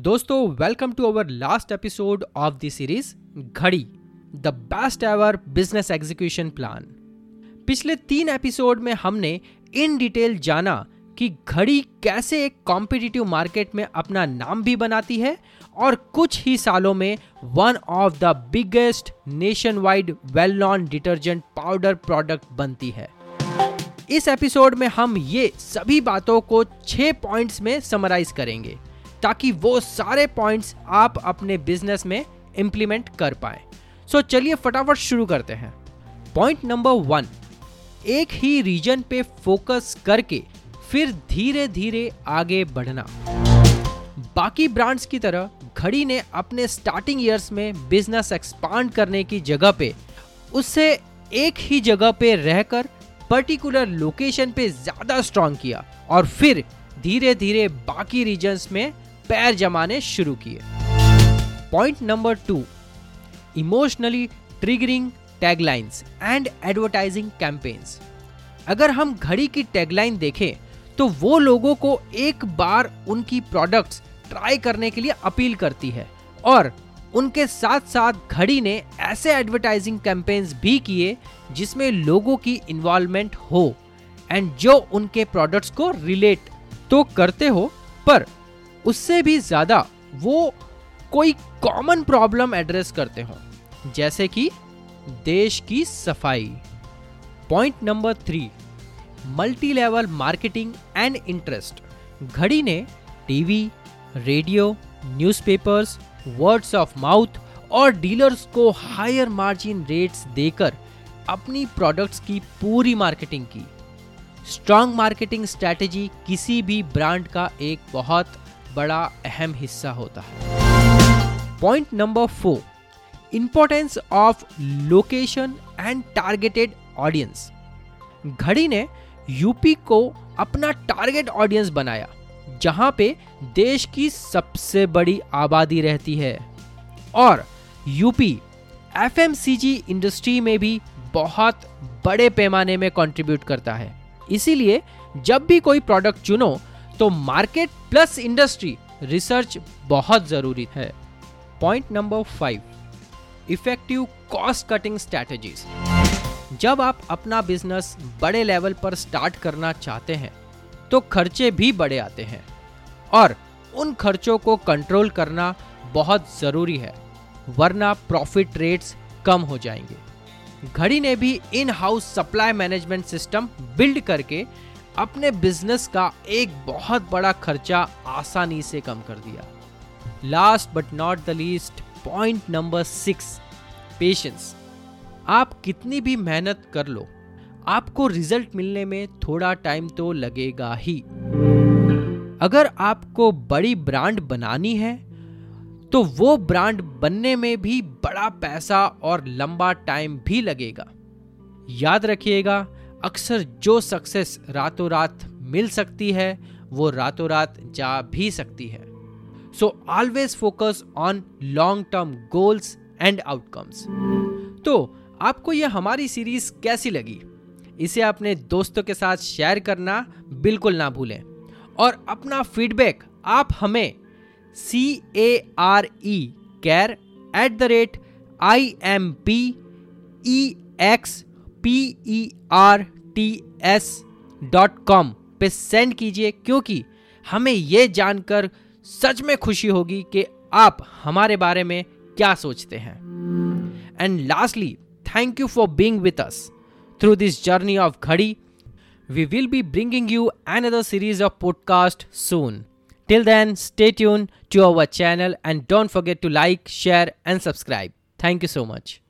दोस्तों welcome to our last episode of the series Ghadi the best ever business execution plan पिछले तीन episode में हमने in detail जाना कि घड़ी कैसे एक कॉम्पिटिटिव मार्केट में अपना नाम भी बनाती है और कुछ ही सालों में one of the biggest nation wide well known detergent powder product बनती है। इस एपिसोड में हम ये सभी बातों को छह पॉइंट्स में समराइज करेंगे। ताकि वो सारे पॉइंट्स आप अपने बिज़नेस में इंप्लीमेंट कर पाए। सो so, चलिए फटाफट शुरू करते हैं। पॉइंट नंबर वन एक ही रीजन पे फोकस करके फिर धीरे धीरे आगे बढ़ना। बाकी ब्रांड्स की तरह घड़ी ने अपने स्टार्टिंग ईयर्स में बिज़नेस एक्सपांड करने की जगह पे उससे एक ही जगह पे रहकर पर्टिकुलर लोकेशन पे ज़्यादा स्ट्रांग किया और फिर धीरे धीरे बाकी रीजन्स में पैर जमाने शुरू किए। Point number two emotionally triggering taglines and advertising campaigns अगर हम घड़ी की टैगलाइन देखें तो वो लोगों को एक बार उनकी प्रोडक्ट्स ट्राई करने के लिए अपील करती है। और उनके साथ साथ घड़ी ने ऐसे एडवर्टाइजिंग कैंपेन्स भी किए, जिसमें लोगों की इन्वॉल्वमेंट हो एंड जो उनके प्रोडक्ट्स को रिलेट तो करते हो, पर उससे भी ज़्यादा वो कोई कॉमन प्रॉब्लम एड्रेस करते हो। जैसे कि देश की सफ़ाई। Point number three multi level marketing and interest Ghadi ने TV radio newspapers, words of mouth और डीलर्स को हायर मार्जिन रेट्स देकर अपनी प्रोडक्ट्स की पूरी मार्केटिंग की। स्ट्रांग मार्केटिंग स्ट्रेटेजी किसी भी ब्रांड का एक बहुत बड़ा अहम हिस्सा होता है। Point number four importance of location and targeted audience Ghadi ने यूपी को अपना टारगेट ऑडियंस बनाया, जहाँ पे देश की सबसे बड़ी आबादी रहती है। और यूपी एफएमसीजी इंडस्ट्री में भी बहुत बड़े पैमाने में कंट्रीब्यूट करता है। इसीलिए जब भी कोई प्रोडक्ट चुनो तो मार्केट प्लस इंडस्ट्री रिसर्च बहुत ज़रूरी है। Point number five effective cost cutting strategies जब आप अपना बिज़नेस बड़े लेवल पर स्टार्ट करना चाहते हैं तो खर्चे भी बड़े आते हैं और उन खर्चों को कंट्रोल करना बहुत ज़रूरी है, वरना प्रॉफिट रेट्स कम हो जाएँगे। घड़ी ने भी in house supply management system build करके अपने बिज़नेस का एक बहुत बड़ा खर्चा आसानी से कम कर दिया। Last but not the least point number six patience आप कितनी भी मेहनत कर लो, आपको रिज़ल्ट मिलने में थोड़ा टाइम तो लगेगा ही। अगर आपको बड़ी ब्रांड बनानी है तो वो ब्रांड बनने में भी बड़ा पैसा और लंबा टाइम भी लगेगा। याद रखिएगा अक्सर जो सक्सेस रातों रात मिल सकती है, वो रातों रात जा भी सकती है। So always focus on long term goals and outcomes तो आपको यह हमारी सीरीज़ कैसी लगी? इसे अपने दोस्तों के साथ शेयर करना बिल्कुल ना भूलें। और अपना फीडबैक आप हमें C A R E care at the rate I M P E X P E R T S dot com पे सेंड कीजिए, क्योंकि हमें यह जानकर सच में खुशी होगी कि आप हमारे बारे में क्या सोचते हैं। And lastly thank you for being with us through this journey of Ghadi we will be bringing you another series of podcast soon till then stay tune to our channel and don't forget to like share and subscribe thank you so much